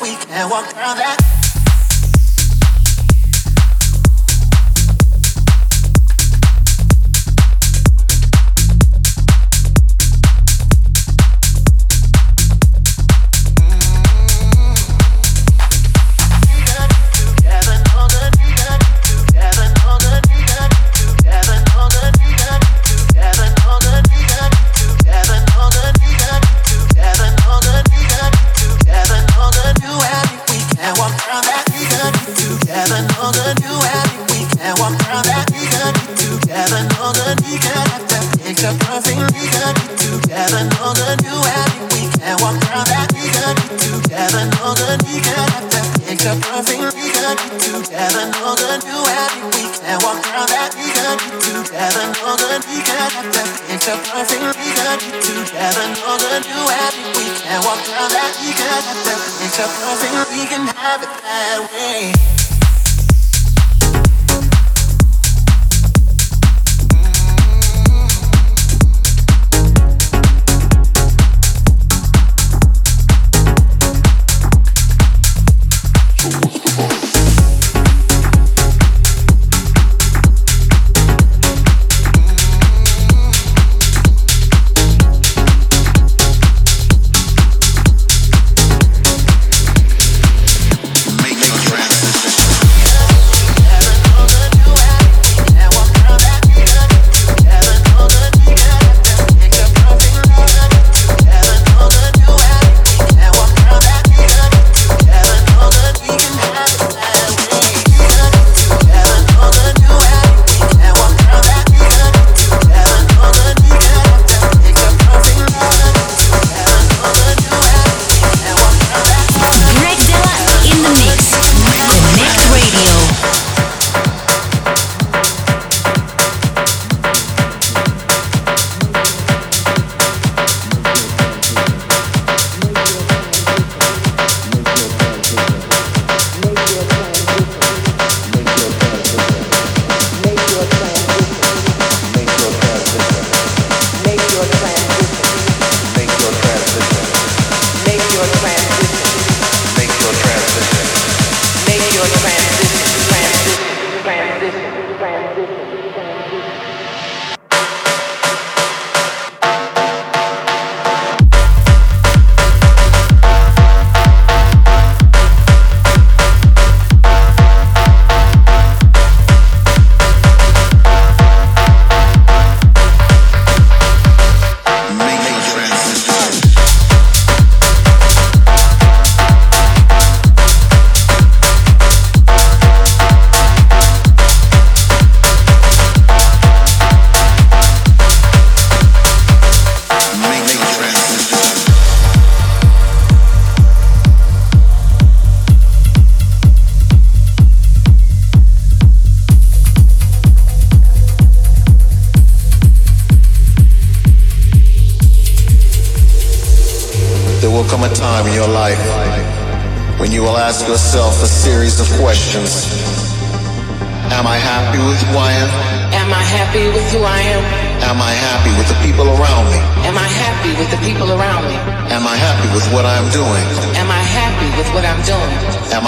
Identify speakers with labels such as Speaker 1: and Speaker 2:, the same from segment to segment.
Speaker 1: we can walk down that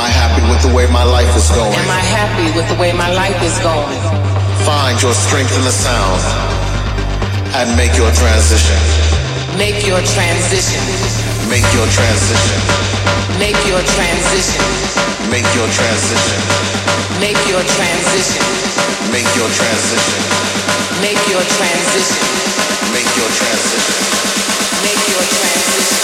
Speaker 2: I happy with the way my life is going? Am I
Speaker 3: happy with the way my life is going?
Speaker 2: Find your strength in the sound and make your transition.
Speaker 3: Make your transition.
Speaker 2: Make your transition.
Speaker 3: Make your transition.
Speaker 2: Make your transition.
Speaker 3: Make your transition.
Speaker 2: Make your transition.
Speaker 3: Make your transition.
Speaker 2: Make your transition.
Speaker 3: Make your transition. Transition.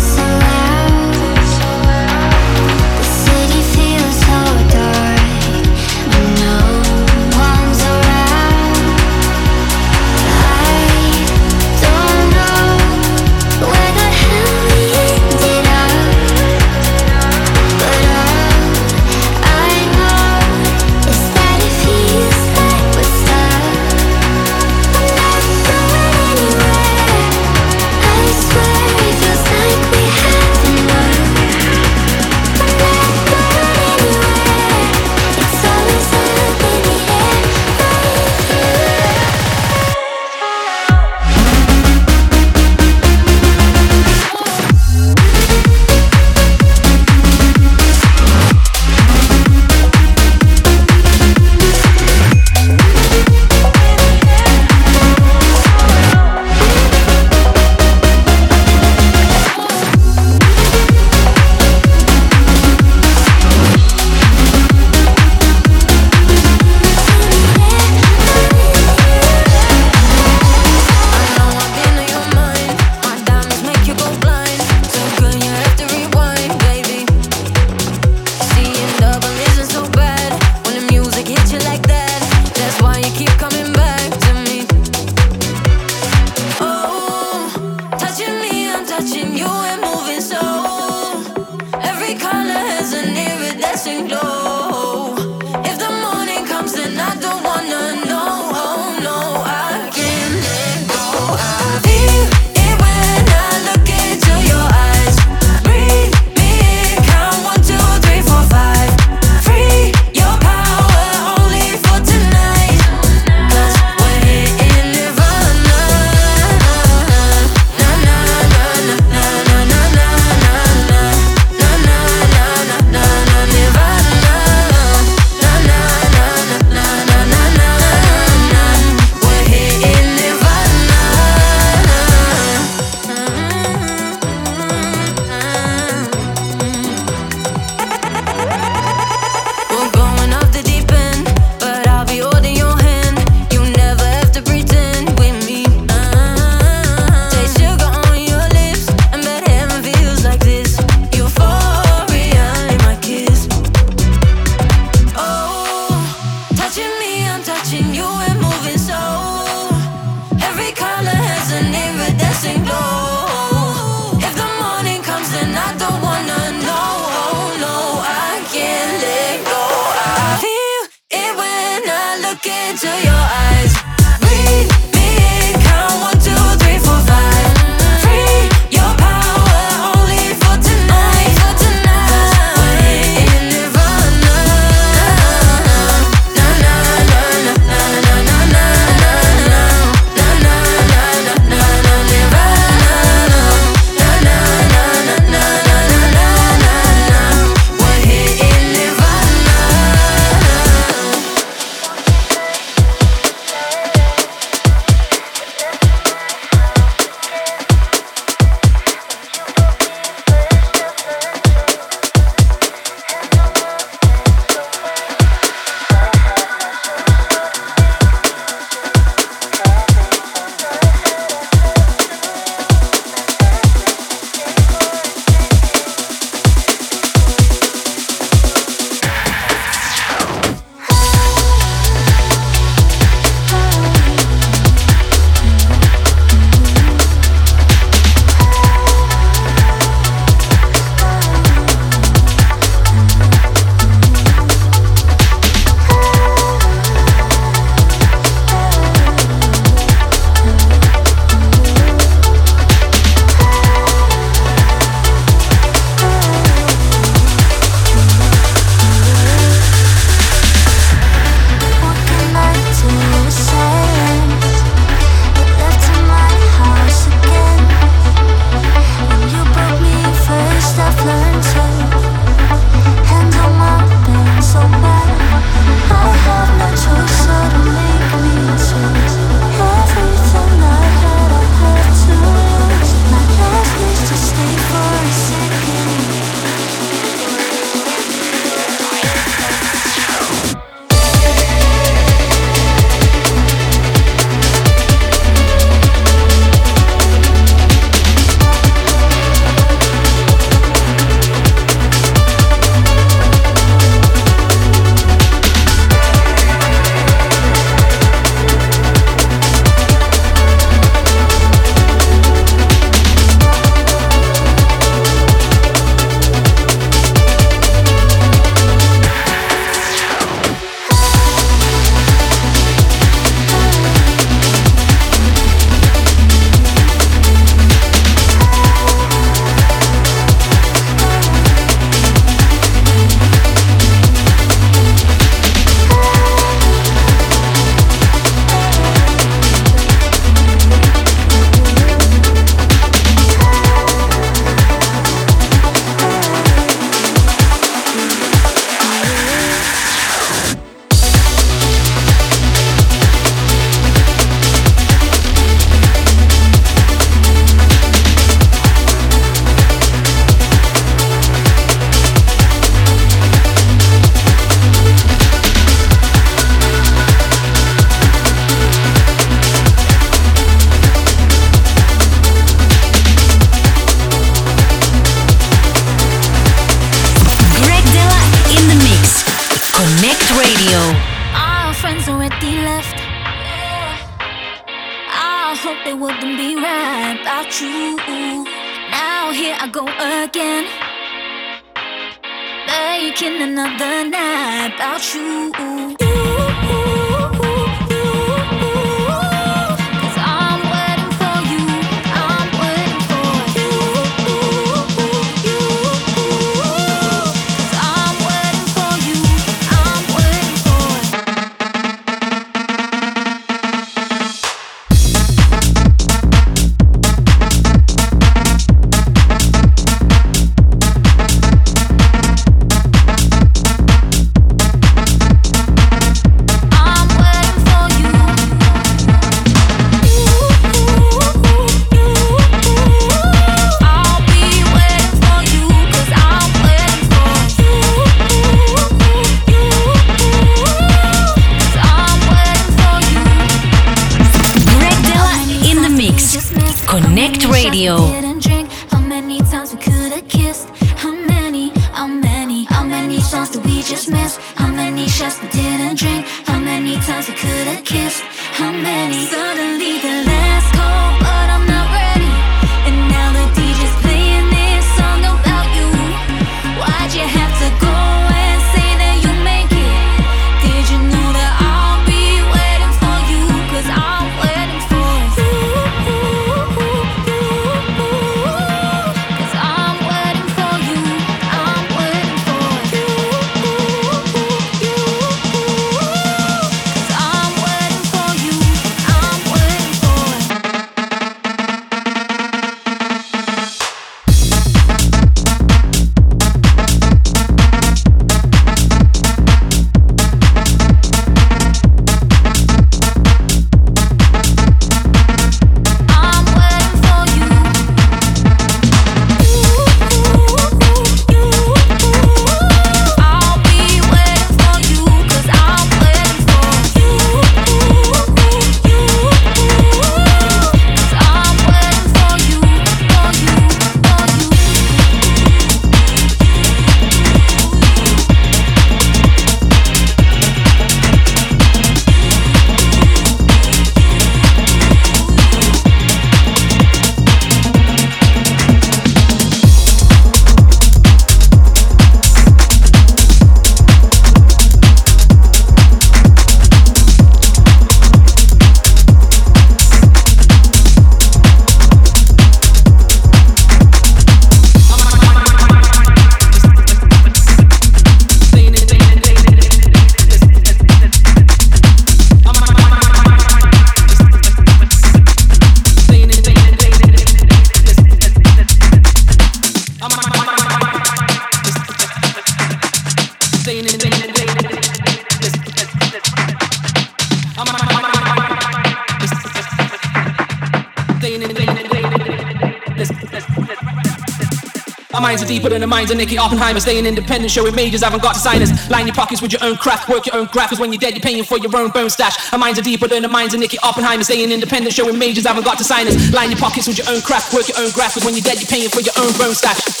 Speaker 4: Oppenheimer. Staying independent, showing majors haven't got designers. Line your pockets with your own craft, work your own craft. Cause when you're dead, you're paying for your own bone stash. Our minds are deeper than the minds of Nicky Oppenheimer. Staying independent, showing majors haven't got designers. Line your pockets with your own craft, work your own craft. Cause when you're dead, you're paying for your own bone stash.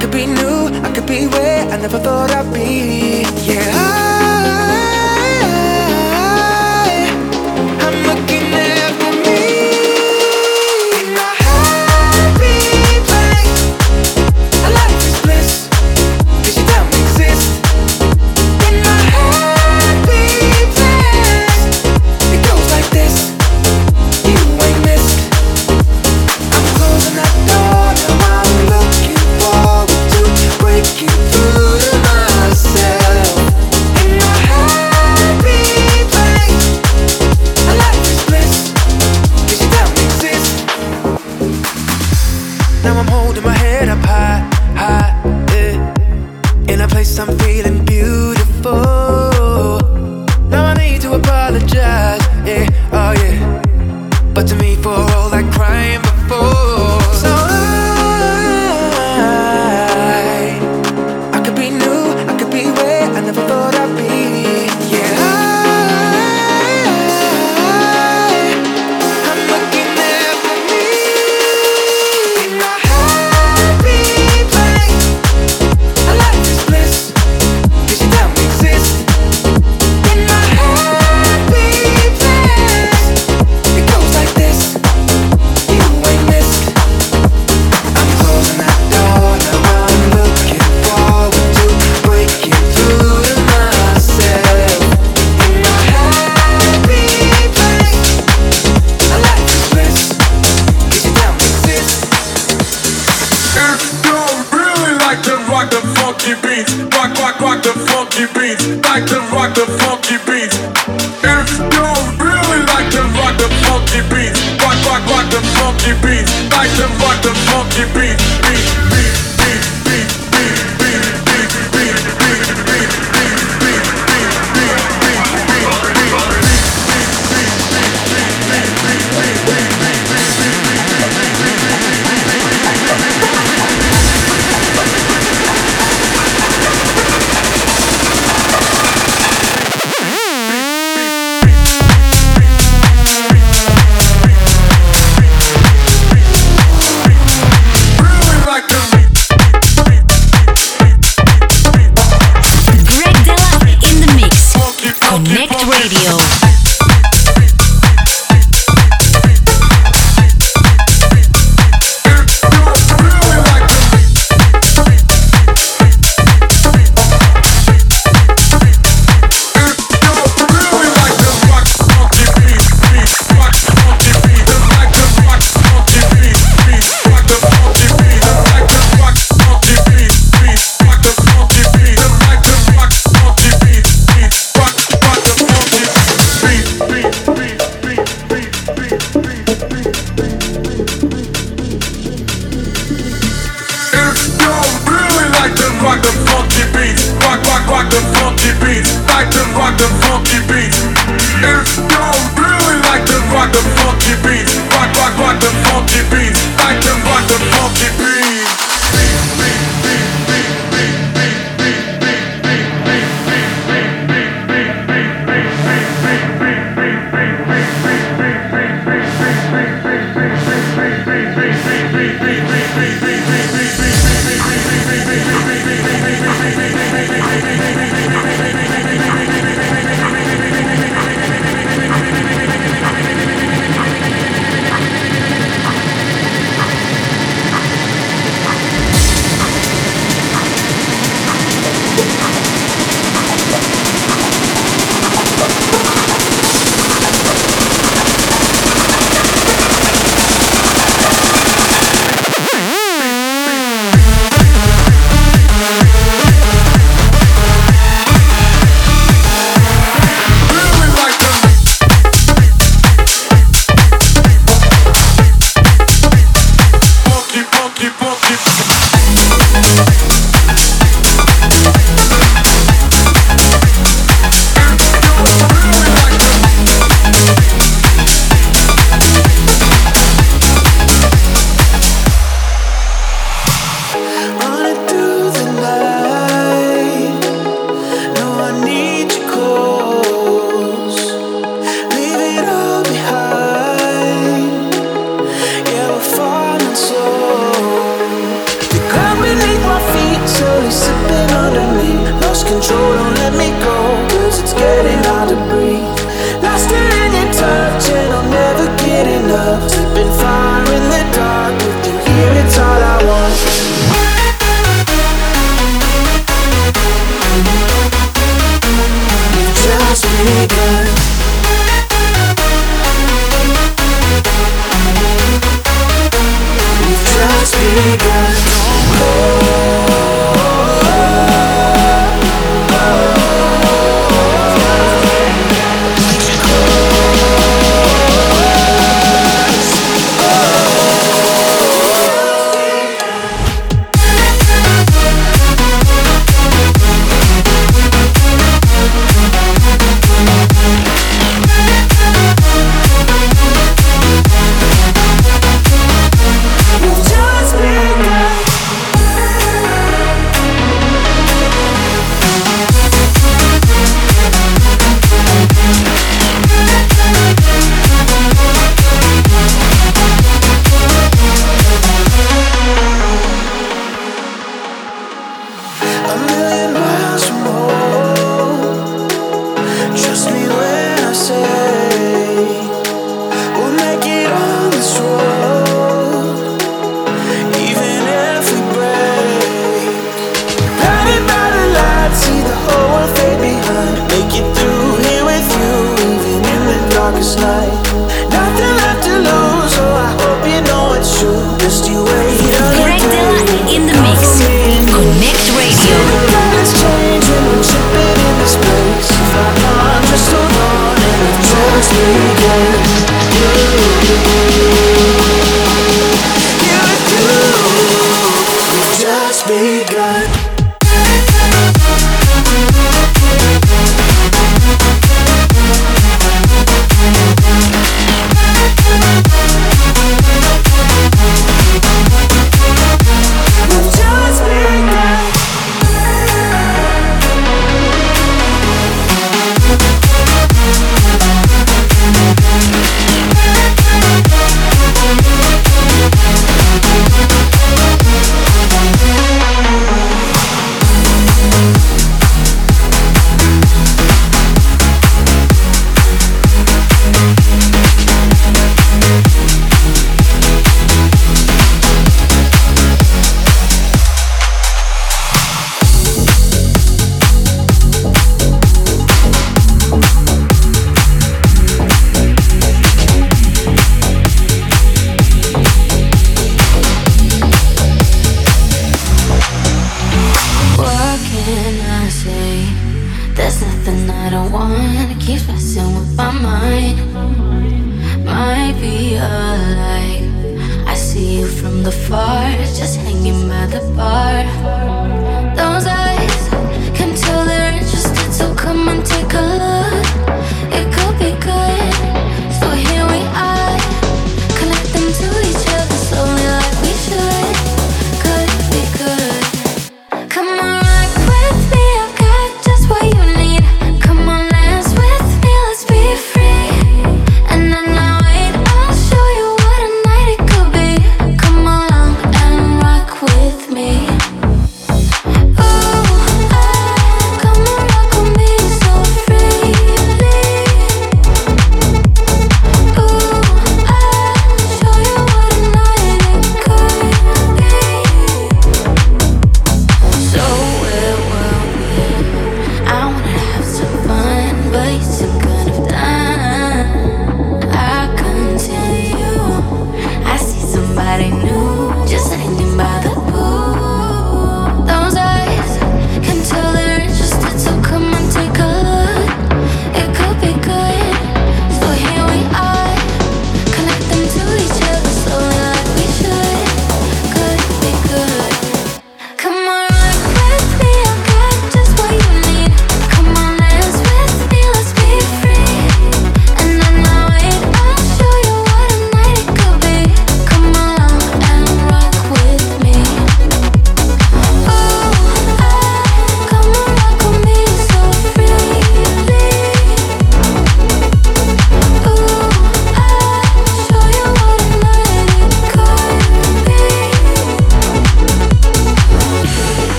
Speaker 5: could be new, I could be where I never thought I'd be. Yeah.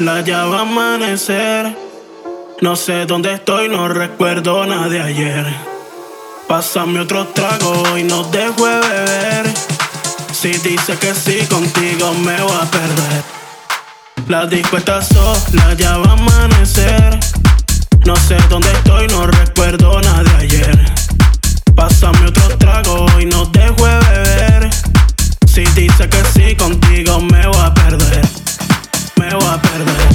Speaker 6: Sola, ya va a amanecer. No sé dónde estoy, no recuerdo nada de ayer. Pásame otro trago y no dejo de beber. Si dice que sí, contigo me voy a perder. La disco está sola, ya va a amanecer. No sé dónde estoy, no recuerdo nada de ayer. Pásame otro trago y no dejo de beber. Si dice que sí, contigo me voy a perder. Me voy a perder.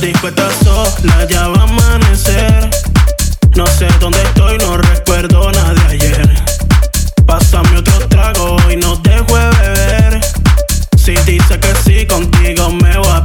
Speaker 6: dispuesta sola, ya va a amanecer. No sé dónde estoy, no recuerdo nada de ayer. Pásame otro trago y no dejo de beber. Si dice que sí, contigo me voy a